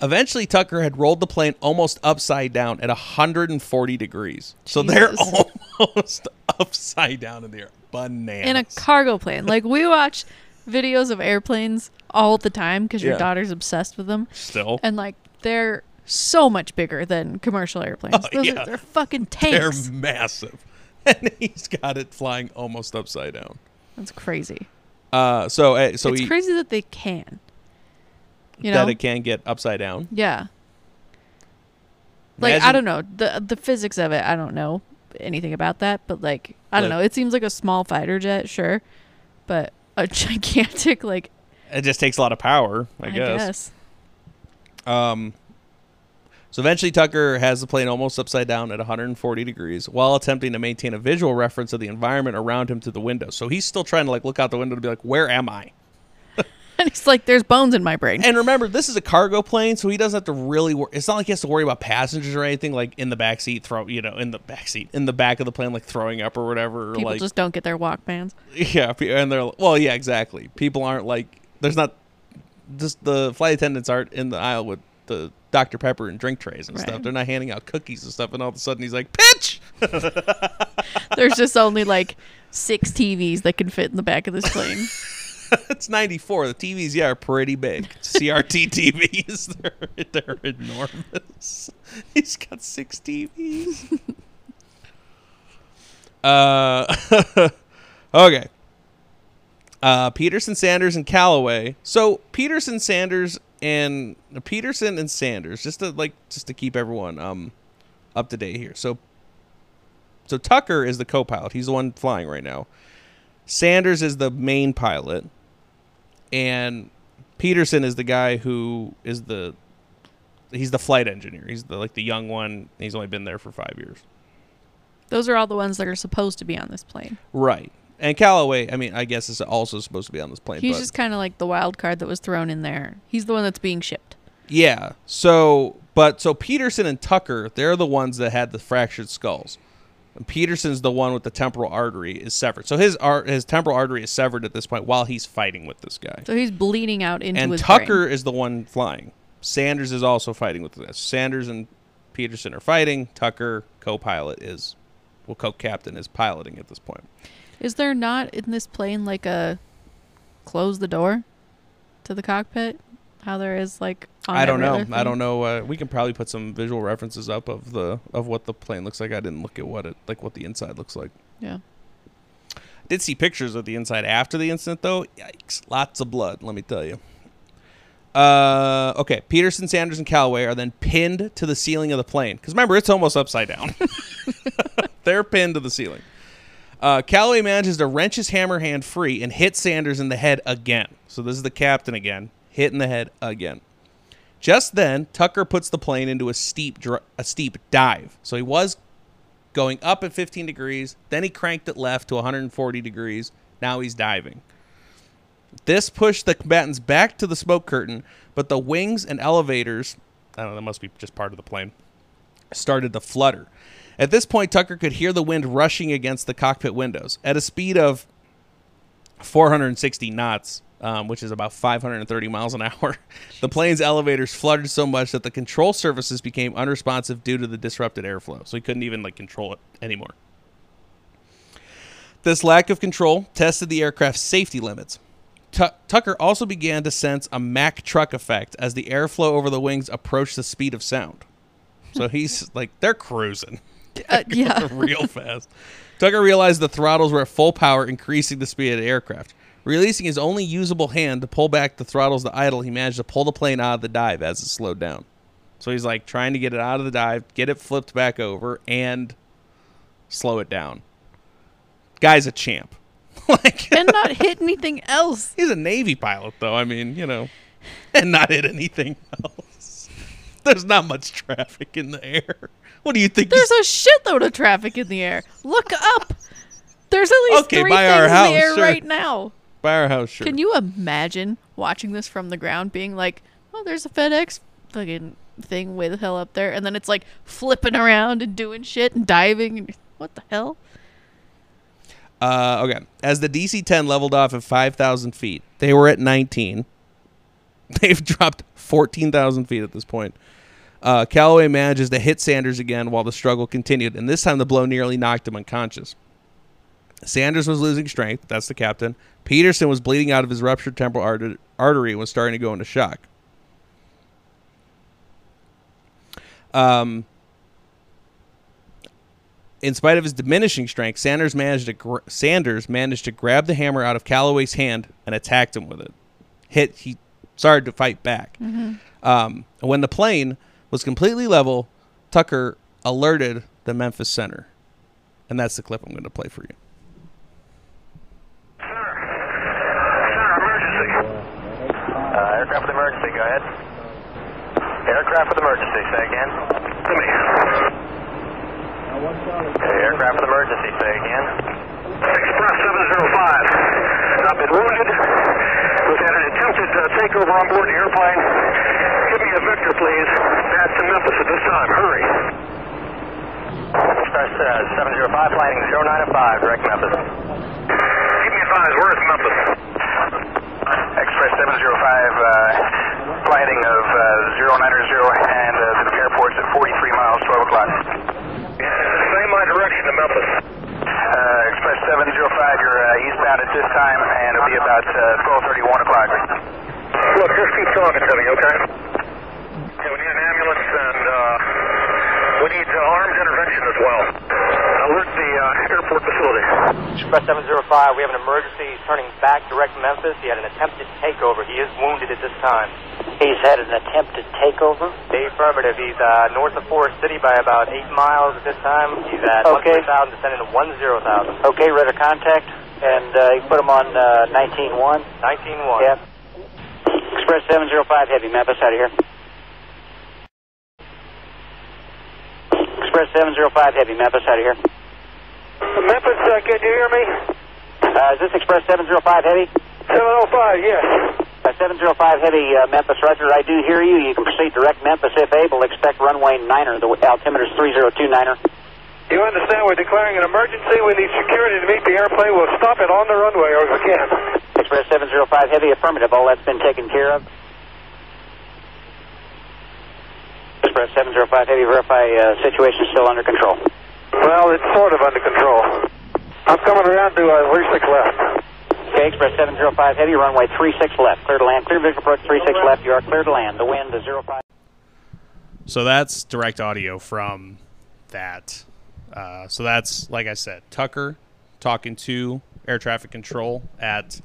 Eventually, Tucker had rolled the plane almost upside down at 140 degrees. So they're [LAUGHS] almost upside down in the air. Bananas. In a cargo plane. Like we watch videos of airplanes all the time because your Yeah. daughter's obsessed with them, Still. and like they're so much bigger than commercial airplanes. Oh, Those yeah. are, they're fucking tanks. They're massive. [LAUGHS] And he's got it flying almost upside down. That's crazy. Uh, so, uh, so it's he, crazy that they can. You know? that it can get upside down. yeah. Like I don't know the the physics of it. I don't know anything about that, but like I don't Like- know. It seems like a small fighter jet, sure, but a [LAUGHS] gigantic like It just takes a lot of power, I, I, guess. guess. Um, so eventually, Tucker has the plane almost upside down at 140 degrees while attempting to maintain a visual reference of the environment around him through the window. So he's still trying to like look out the window to be like, "Where am I?" [LAUGHS] And it's like there's bones in my brain. And remember, this is a cargo plane, so he doesn't have to really. Wor- it's not like he has to worry about passengers or anything like in the back seat, throw you know in the back seat in the back of the plane, like throwing up or whatever. Or People like just don't get their Walkmans. [LAUGHS] Yeah, and they're well, yeah, exactly. People aren't like there's not just the flight attendants aren't in the aisle with the Dr Pepper and drink trays and stuff. They're not handing out cookies and stuff. And all of a sudden he's like, "Pitch!" [LAUGHS] There's just only like six TVs that can fit in the back of this plane. [LAUGHS] it's '94. The TVs, yeah, are pretty big. CRT [LAUGHS] TVs, they're they're enormous. He's got six TVs. uh, okay. Uh, Peterson, Sanders, and Calloway. So Peterson, Sanders, and Peterson and Sanders, just to like, just to keep everyone um up to date here. So, so Tucker is the co-pilot. He's the one flying right now. Sanders is the main pilot, and Peterson is the guy who is the he's the flight engineer. He's the like the young one. He's only been there for five years. Those are all the ones that are supposed to be on this plane. Right. And Calloway, I mean, I guess is also supposed to be on this plane. He's but just kind of like the wild card that was thrown in there. He's the one that's being shipped. yeah. So, but so Peterson and Tucker, they're the ones that had the fractured skulls. And Peterson's the one with the temporal artery is severed. So his ar- his temporal artery is severed at this point while he's fighting with this guy. So he's bleeding out into and his Tucker brain. is the one flying. Sanders is also fighting with this. Sanders and Peterson are fighting. Tucker, co-pilot, is well, co-captain is piloting at this point. Is there not in this plane like a close the door to the cockpit? How there is like on I don't know. I don't know. Uh, we can probably put some visual references up of the of what the plane looks like. I didn't look at what it like what the inside looks like. Yeah. Did see pictures of the inside after the incident though. Yikes! Lots of blood. Let me tell you. Uh, okay. Peterson, Sanders, and Calloway are then pinned to the ceiling of the plane because remember it's almost upside down. [LAUGHS] They're pinned to the ceiling. Uh, Calloway manages to wrench his hammer hand free and hit Sanders in the head again. So this is the captain again, hit in the head again. Just then, Tucker puts the plane into a steep dr- a steep dive. So he was going up at 15 degrees, then he cranked it left to 140 degrees. Now he's diving. This pushed the combatants back to the smoke curtain, but the wings and elevators, I don't know, that must be just part of the plane, started to flutter. At this point, Tucker could hear the wind rushing against the cockpit windows at a speed of 460 knots, um, which is about 530 miles an hour. [LAUGHS] The plane's elevators fluttered so much that the control surfaces became unresponsive due to the disrupted airflow. So he couldn't even like control it anymore. This lack of control tested the aircraft's safety limits. Tu- Tucker also began to sense a Mach tuck effect as the airflow over the wings approached the speed of sound. So [LAUGHS] he's like, they're cruising [LAUGHS] Uh, yeah. real fast. Tucker realized the throttles were at full power, increasing the speed of the aircraft. Releasing his only usable hand to pull back the throttles to idle, he managed to pull the plane out of the dive as it slowed down. So he's like trying to get it out of the dive, get it flipped back over, and slow it down. guy's a champ. [LAUGHS] like and not hit anything else. [LAUGHS] he's a Navy pilot, though. I mean, you know, and not hit anything else. There's not much traffic in the air. What do you think? There's a shitload of traffic in the air. Look up. There's at least Okay, three by things our in the air sure. right now. by our house, sure. Can you imagine watching this from the ground, being like, "Oh, there's a FedEx fucking thing way the hell up there," and then it's like flipping around and doing shit and diving. And, what the hell? Uh, okay. As the DC 10 leveled off at 5,000 feet, they were at 19. [LAUGHS] They've dropped 14,000 feet at this point. Uh, Calloway manages to hit Sanders again while the struggle continued, and this time the blow nearly knocked him unconscious. Sanders was losing strength. That's the captain. Peterson was bleeding out of his ruptured temporal arter- artery and was starting to go into shock. Um, in spite of his diminishing strength, Sanders managed to gr- Sanders managed to grab the hammer out of Calloway's hand and attacked him with it. Hit he started to fight back. Um, when the plane was completely level, Tucker alerted the Memphis center, and that's the clip I'm going to play for you. Center, emergency. Uh, aircraft with emergency, go ahead. Aircraft with emergency, say again. To me. Okay, aircraft with emergency, say again. Express 705. Not been wounded. We've had an attempted uh, takeover on board the airplane. Give me a vector, please. That's to Memphis at this time. Hurry. Express uh, 705, flying 0905, direct Memphis. Keep me advised, where is Memphis? Express 705, uh, flighting of uh, 090 and uh, the airport's at 43 miles, 12 o'clock. Same my direction to Memphis. Uh, Express 705, you're uh, eastbound at this time, and it'll be about uh, 12:30, 1 o'clock. Look, just keep talking to me, okay? Okay, we need an ambulance, and uh, we need uh, armed intervention as well. Alert the uh, airport facility. Express 705, we have an emergency. He's turning back direct Memphis. He had an attempted takeover. He is wounded at this time. He's had an attempted takeover. The affirmative. He's uh, north of Forest City by about 8 miles at this time. He's at Okay. 1,000, descending to 10,000. Okay, radar contact, and uh, you put him on uh, 19-1. 19-1. Yep. Express 705 Heavy, Memphis out of here. Express 705 Heavy, Memphis out of here. Memphis, uh, can you hear me? Uh, is this Express 705 Heavy? 705, yes. Uh, 705 Heavy, uh, Memphis, Roger. I do hear you. You can proceed direct Memphis if able. Expect runway 9er. The altimeter's 302-9er. You understand we're declaring an emergency. We need security to meet the airplane. We'll stop it on the runway or we can. Express 705 Heavy, affirmative. All that's been taken care of. Express 705 Heavy, verify uh, situation still under control. Well, it's sort of under control. I'm coming around to uh, 36 left. Okay, Express 705 Heavy, runway 36 left. Clear to land. Clear visual approach 36 left. You are clear to land. The wind is 05. So that's direct audio from that. Uh, so that's like I said, Tucker talking to air traffic control at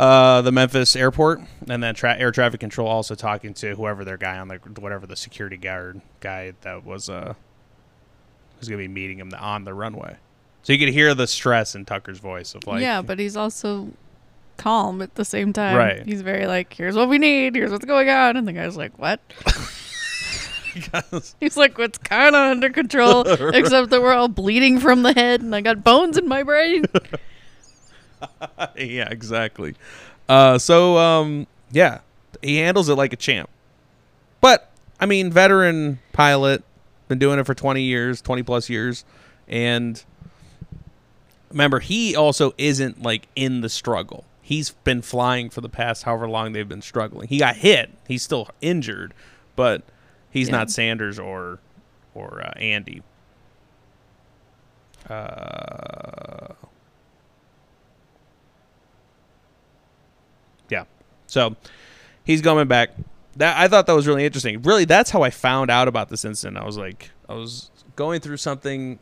uh, the Memphis airport, and then tra- air traffic control also talking to whoever their guy on the whatever the security guard guy that was uh who's gonna be meeting him on the runway. So you could hear the stress in Tucker's voice of like, yeah, but he's also calm at the same time. Right. He's very like, here's what we need, here's what's going on. And the guy's like, what? [LAUGHS] He's like, it's kind of under control, [LAUGHS] except that we're all bleeding from the head and I got bones in my brain. [LAUGHS] [LAUGHS] yeah, exactly. Uh, so um, yeah, he handles it like a champ. But I mean, veteran pilot, been doing it for twenty years, twenty plus years, and remember, he also isn't like in the struggle. He's been flying for the past however long they've been struggling. He got hit. He's still injured, but he's Yeah. not Sanders or or uh, Andy. Uh, yeah. So he's coming back. That I thought that was really interesting. Really, that's how I found out about this incident. I was like, I was going through something.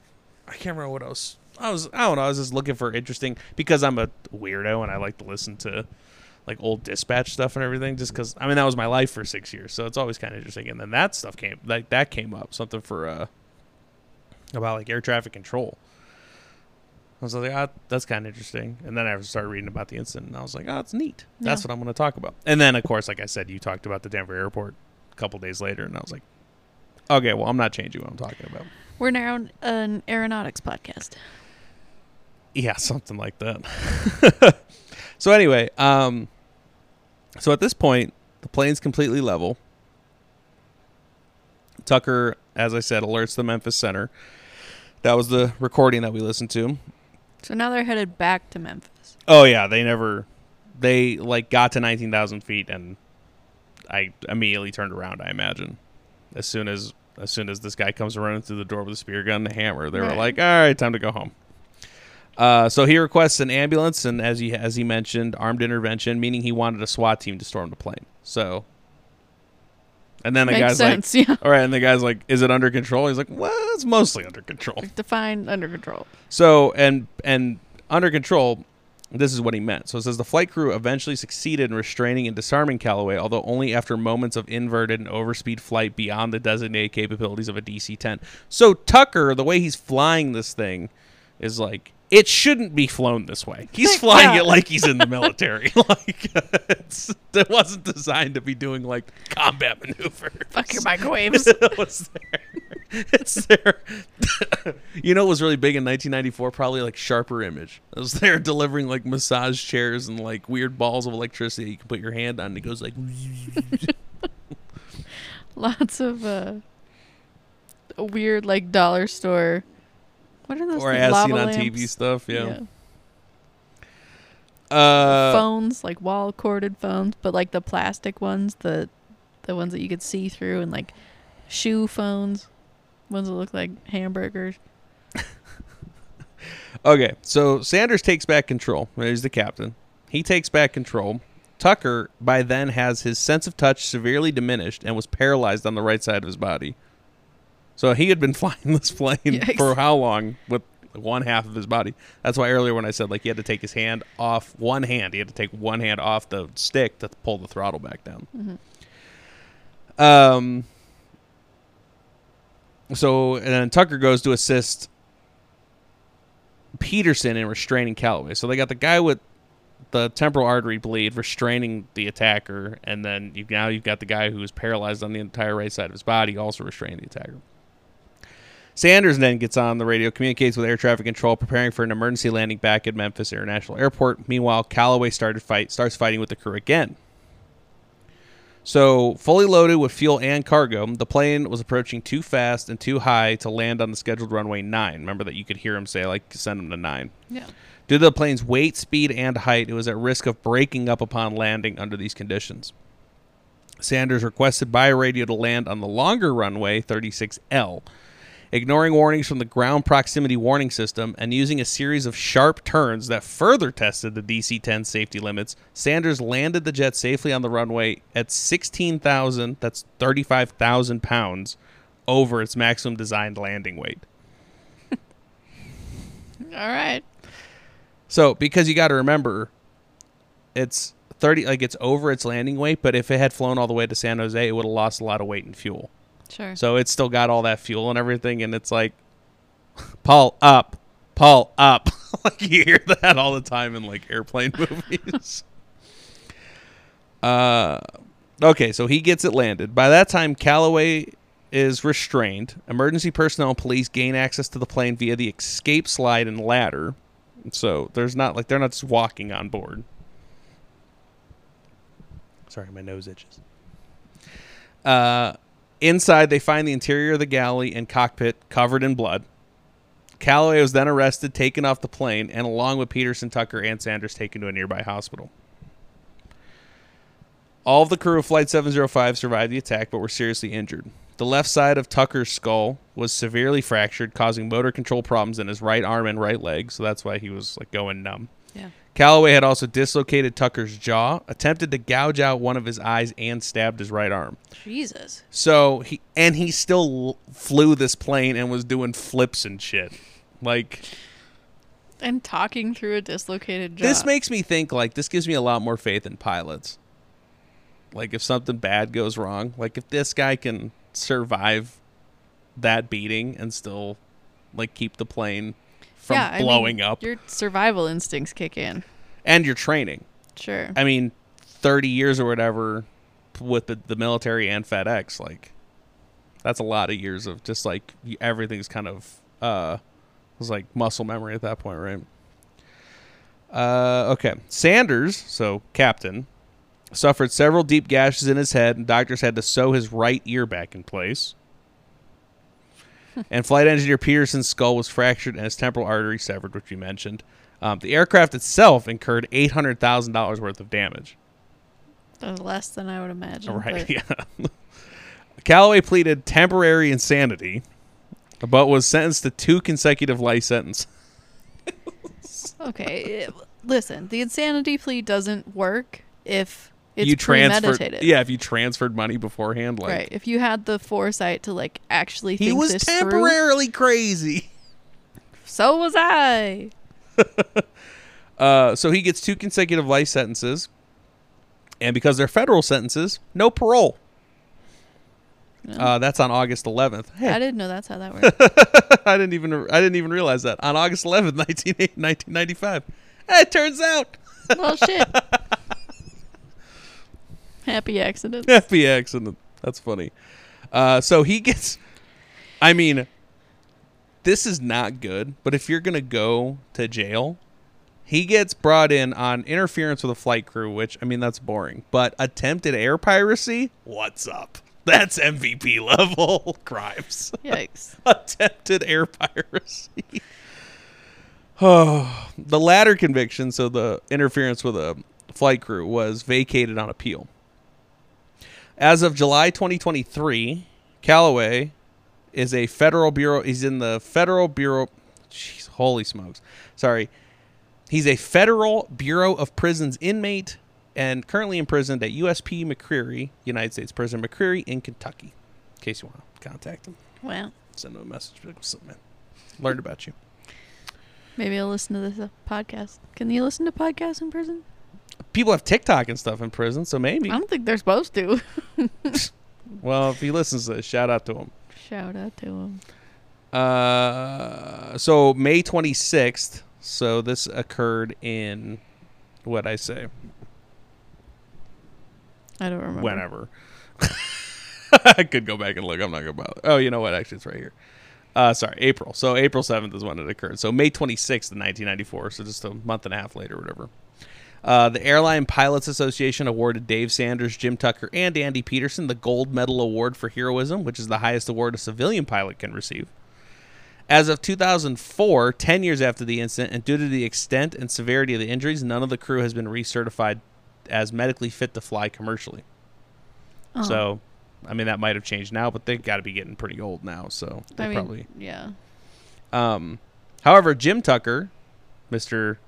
I can't remember what else. I was. I don't know. I was just looking for interesting because I'm a weirdo and I like to listen to like old dispatch stuff and everything. Just because I mean that was my life for six years, so it's always kind of interesting. And then that stuff came like that came up something for uh about like air traffic control. I was like, ah, that's kind of interesting. And then I started reading about the incident, and I was like, oh, it's neat. That's Yeah. what I'm going to talk about. And then, of course, like I said, you talked about the Denver airport a couple days later, and I was like, okay, well, I'm not changing what I'm talking about. We're now an- an aeronautics podcast. Yeah, [LAUGHS] something like that. [LAUGHS] so anyway, um, so at this point, the plane's completely level. Tucker, as I said, alerts the Memphis Center. That was the recording that we listened to. So now they're headed back to Memphis. Oh yeah, they never, they like got to nineteen thousand feet, and I immediately turned around. I imagine, as soon as as soon as this guy comes running through the door with a spear gun and a hammer, they were like, "All right, time to go home." Uh, so he requests an ambulance, and as he as he mentioned, armed intervention, meaning he wanted a SWAT team to storm the plane. So, and then the Makes guy's sense, like, yeah. "All right," and the guy's like, "Is it under control?" He's like, "Well, it's mostly under control." Define under control. So and and under control, this is what he meant. So it says the flight crew eventually succeeded in restraining and disarming Calloway, although only after moments of inverted and overspeed flight beyond the designated capabilities of a DC-10. So Tucker, the way he's flying this thing, is like it shouldn't be flown this way. He's flying Yeah. it like he's in the [LAUGHS] military. [LAUGHS] like it's, it wasn't designed to be doing like combat maneuvers. Fuck your [LAUGHS] microwaves. it was there. It's there. you know what was really big in 1994? Probably like Sharper Image. It was there delivering like massage chairs and like weird balls of electricity you can put your hand on. And it goes like. Lots of uh, weird, like dollar store. What are those? or as seen on TV stuff. Yeah. Uh, phones, like wall corded phones, but like the plastic ones, the the ones that you could see through, and like shoe phones, ones that look like hamburgers. [LAUGHS] Okay, so Sanders takes back control. He's the captain. He takes back control. Tucker, by then, has his sense of touch severely diminished and was paralyzed on the right side of his body. So he had been [LAUGHS] flying this plane Yikes. for how long with one half of his body? That's why earlier when I said like he had to take his hand off one hand, he had to take one hand off the stick to pull the throttle back down. Um. So and then Tucker goes to assist Peterson in restraining Calloway. So they got the guy with the temporal artery bleed restraining the attacker, and then you now you've got the guy who is paralyzed on the entire right side of his body also restraining the attacker. Sanders then gets on the radio, communicates with air traffic control, preparing for an emergency landing back at Memphis International Airport. Meanwhile, Calloway started fight starts fighting with the crew again. So, fully loaded with fuel and cargo, the plane was approaching too fast and too high to land on the scheduled runway 9. Remember that you could hear him say, like, send him to 9. Yeah. Due to the plane's weight, speed, and height, it was at risk of breaking up upon landing under these conditions. Sanders requested by radio to land on the longer runway, 36L. Ignoring warnings from the ground proximity warning system and using a series of sharp turns that further tested the DC 10 safety limits, Sanders landed the jet safely on the runway at 16,000, that's 35,000 pounds, over its maximum designed landing weight. [LAUGHS] All right. So, because you got to remember, it's 30, like it's over its landing weight, but if it had flown all the way to San Jose, it would have lost a lot of weight in fuel. Sure. So it's still got all that fuel and everything, and it's like, [LAUGHS] Paul up, Paul up. [LAUGHS] like you hear that all the time in like airplane [LAUGHS] movies. uh, okay, so he gets it landed. By that time, Calloway is restrained. Emergency personnel and police gain access to the plane via the escape slide and ladder. So there's not like they're not just walking on board. Sorry, my nose itches. Uh, inside, they find the interior of the galley and cockpit covered in blood. Calloway was then arrested, taken off the plane, and along with Peterson, Tucker, and Sanders, taken to a nearby hospital. All of the crew of Flight 705 survived the attack but were seriously injured. The left side of Tucker's skull was severely fractured, causing motor control problems in his right arm and right leg, so that's why he was like going numb. yeah. Calloway had also dislocated Tucker's jaw, attempted to gouge out one of his eyes, and stabbed his right arm. Jesus. So he and he still flew this plane and was doing flips and shit. Like And talking through a dislocated jaw. this makes me think like this gives me a lot more faith in pilots. Like if something bad goes wrong, like if this guy can survive that beating and still like keep the plane from yeah, I mean, blowing up, Your survival instincts kick in. and your training. Sure. I mean, 30 years or whatever with the, the military and FedEx, like, that's a lot of years of just like everything's kind of, uh, was like muscle memory at that point, right? Uh, okay. Sanders, so captain, suffered several deep gashes in his head, and doctors had to sew his right ear back in place. And flight engineer Peterson's skull was fractured and his temporal artery severed, which you mentioned. Um, the aircraft itself incurred eight hundred thousand dollars worth of damage. That was less than I would imagine. Right? but- [LAUGHS] Yeah. Calloway pleaded temporary insanity, but was sentenced to two consecutive life sentences. Okay. eh, Listen, the insanity plea doesn't work if it's you transferred, yeah. If you transferred money beforehand, like right. If you had the foresight to like actually he was this through, temporarily crazy. so was I. [LAUGHS] Uh, so he gets two consecutive life sentences, and because they're federal sentences, no parole. Uh, that's on August 11th. Hey, I didn't know that's how that worked. [LAUGHS] I didn't even I didn't even realize that on August 11th, 1995. [LAUGHS] It turns out well, shit. Happy accident. [LAUGHS] happy accident. That's funny. Uh, so he gets. I mean, this is not good. But if you're gonna go to jail, he gets brought in on interference with a flight crew, which I mean that's boring. But attempted air piracy, what's up? That's MVP level [LAUGHS] crimes. Yikes. [LAUGHS] attempted air piracy. Oh, [SIGHS] the latter conviction, so the interference with a flight crew, was vacated on appeal. As of July 2023, Calloway is a federal bureau. He's in the federal bureau. Jeez, holy smokes! Sorry, he's a federal Bureau of Prisons inmate and currently imprisoned at USP McCreary, United States Prison McCreary in Kentucky. In case you want to contact him Well, send him a message. What's up, man? Learned about you. maybe I'll listen to this uh, podcast. Can you listen to podcasts in prison? People have TikTok and stuff in prison, so maybe. I don't think they're supposed to. [LAUGHS] Well, if he listens to this, shout out to him. Shout out to him. Uh, so May 26th. So this occurred in what I say, I don't remember. whenever. [LAUGHS] I could go back and look. I'm not gonna bother. Oh, you know what? Actually, it's right here. Uh, sorry, April. So April 7th is when it occurred. So May 26th of 1994. So just a month and a half later, whatever. Uh, the Airline Pilots Association awarded Dave Sanders, Jim Tucker, and Andy Peterson the Gold Medal Award for Heroism, which is the highest award a civilian pilot can receive. As of 2004, 10 years after the incident, and due to the extent and severity of the injuries, none of the crew has been recertified as medically fit to fly commercially. Oh. So, I mean, that might have changed now, but they've got to be getting pretty old now. So, they I mean, probably. yeah. Um, however, Jim Tucker, Mister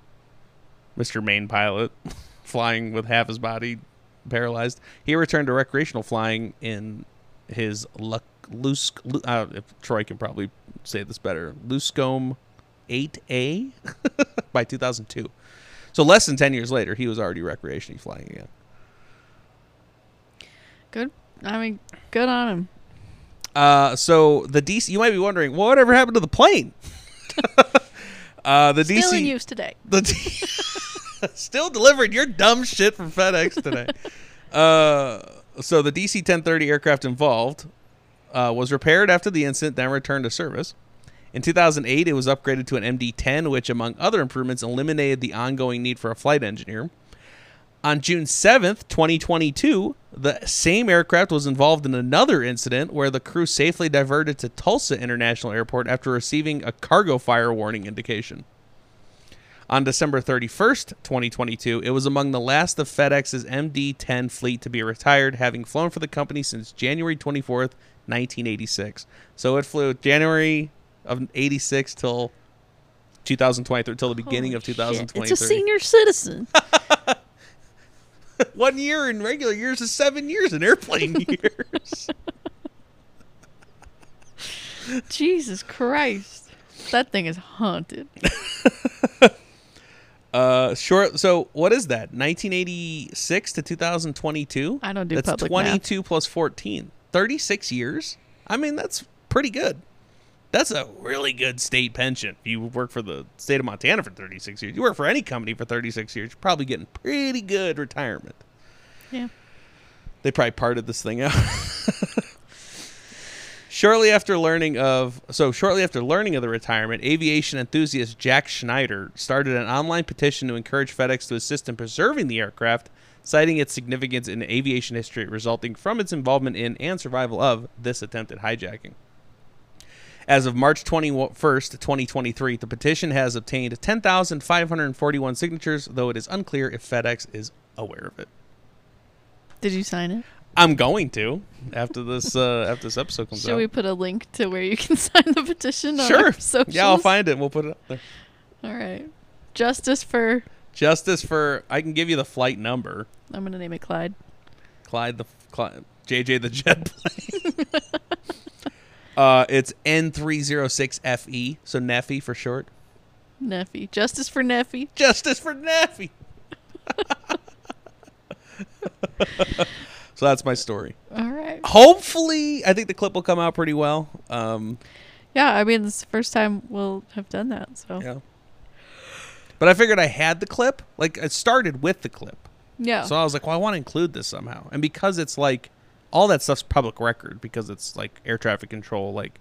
Mister Main Pilot, [LAUGHS] flying with half his body paralyzed, he returned to recreational flying in his Luck Lusk. Uh, if Troy can probably say this better, Luscombe 8A [LAUGHS] by 2002. So less than 10 years later, he was already recreationally flying again. Good. I mean, good on him. Uh, so the DC, you might be wondering, well, whatever happened to the plane? [LAUGHS] uh, the Still DC, in use today. The D- [LAUGHS] still delivering your dumb shit from FedEx today. [LAUGHS] uh, so the DC 1030 aircraft involved uh, was repaired after the incident, then returned to service. In 2008, it was upgraded to an MD-10, which, among other improvements, eliminated the ongoing need for a flight engineer. On June 7th, 2022, the same aircraft was involved in another incident where the crew safely diverted to Tulsa International Airport after receiving a cargo fire warning indication. On December 31st, 2022, it was among the last of FedEx's MD 10 fleet to be retired, having flown for the company since January 24th, 1986. So it flew January of 86 till 2023, till the beginning Holy of shit. 2023. It's a senior citizen. [LAUGHS] [LAUGHS] One year in regular years is seven years in airplane [LAUGHS] years. Jesus Christ. That thing is haunted. Uh, short. So what is that? 1986 to 2022. I don't do That's public math. 22 plus 14. 36 years. I mean, that's pretty good. That's a really good state pension. If you work for the state of Montana for 36 years, you work for any company for 36 years, you're probably getting pretty good retirement. Yeah. They probably parted this thing out. [LAUGHS] shortly after learning of so shortly after learning of the retirement, aviation enthusiast Jack Schneider started an online petition to encourage FedEx to assist in preserving the aircraft, citing its significance in aviation history resulting from its involvement in and survival of this attempted hijacking. As of March 21st, 2023, the petition has obtained 10,541 signatures, though it is unclear if FedEx is aware of it. Did you sign it? I'm going to after this uh, after this episode comes Should out. we put a link to where you can [LAUGHS] sign the petition on sure. Yeah, I'll find it. We'll put it up there. All right. Justice for Justice for I can give you the flight number. I'm gonna name it Clyde. Clyde the Clyde, JJ the jet [LAUGHS] plane. uh, it's N306FE, so Neffy for short. Neffy. Justice for Neffy. Justice for Neffy. [LAUGHS] so that's my story. All right. Hopefully, I think the clip will come out pretty well. Um, Yeah, I mean, this is the first time we'll have done that. So yeah. But I figured I had the clip. Like, it started with the clip. yeah. So I was like, well, I want to include this somehow. And because it's like all that stuff's public record because it's like air traffic control, like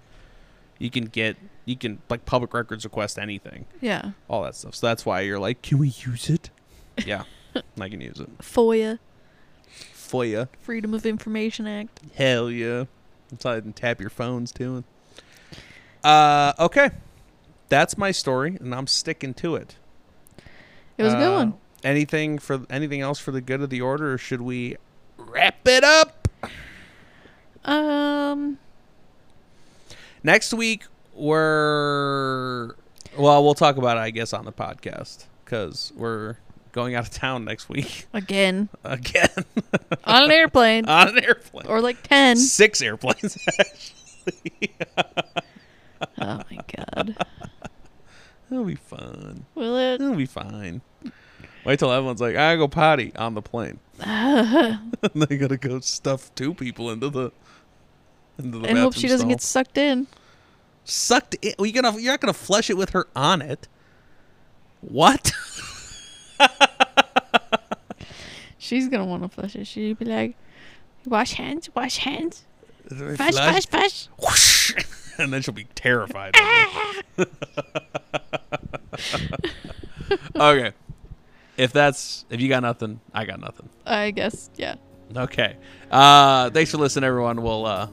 you can get you can like public records request anything, yeah. all that stuff. So that's why you're like, can we use it? [LAUGHS] Yeah, I can use it. FOIA, FOIA, Freedom of Information Act. hell yeah. That's how I can tap your phones too. Uh, okay, that's my story, and I'm sticking to it. It was a good Uh, one. Anything for anything else for the good of the order, or should we wrap it up? Um. Next week we're well, we'll talk about it, I guess, on the podcast because we're going out of town next week [LAUGHS] Again, again [LAUGHS] on an airplane, on an airplane. or like ten. Six airplanes. [LAUGHS] actually. Oh my god. It'll be fun. Will it? It'll be fine. Wait till everyone's like, I go potty on the plane. And they gotta go stuff two people into the into the and hope she doesn't get sucked in. sucked. In. Well, you're gonna you're not gonna flush it with her on it. What? She's gonna want to flush it. She'd be like, "Wash hands, wash hands, flush, Flush. flush, flush." whoosh, [LAUGHS] and then she'll be terrified. [LAUGHS] okay. If that's if you got nothing, I got nothing. I guess, yeah. Okay. Uh thanks for listening everyone. We'll uh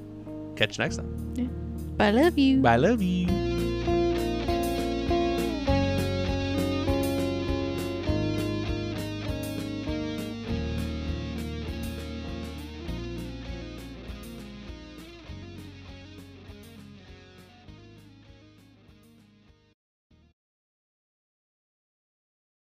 catch you next time. I love you. Bye love you.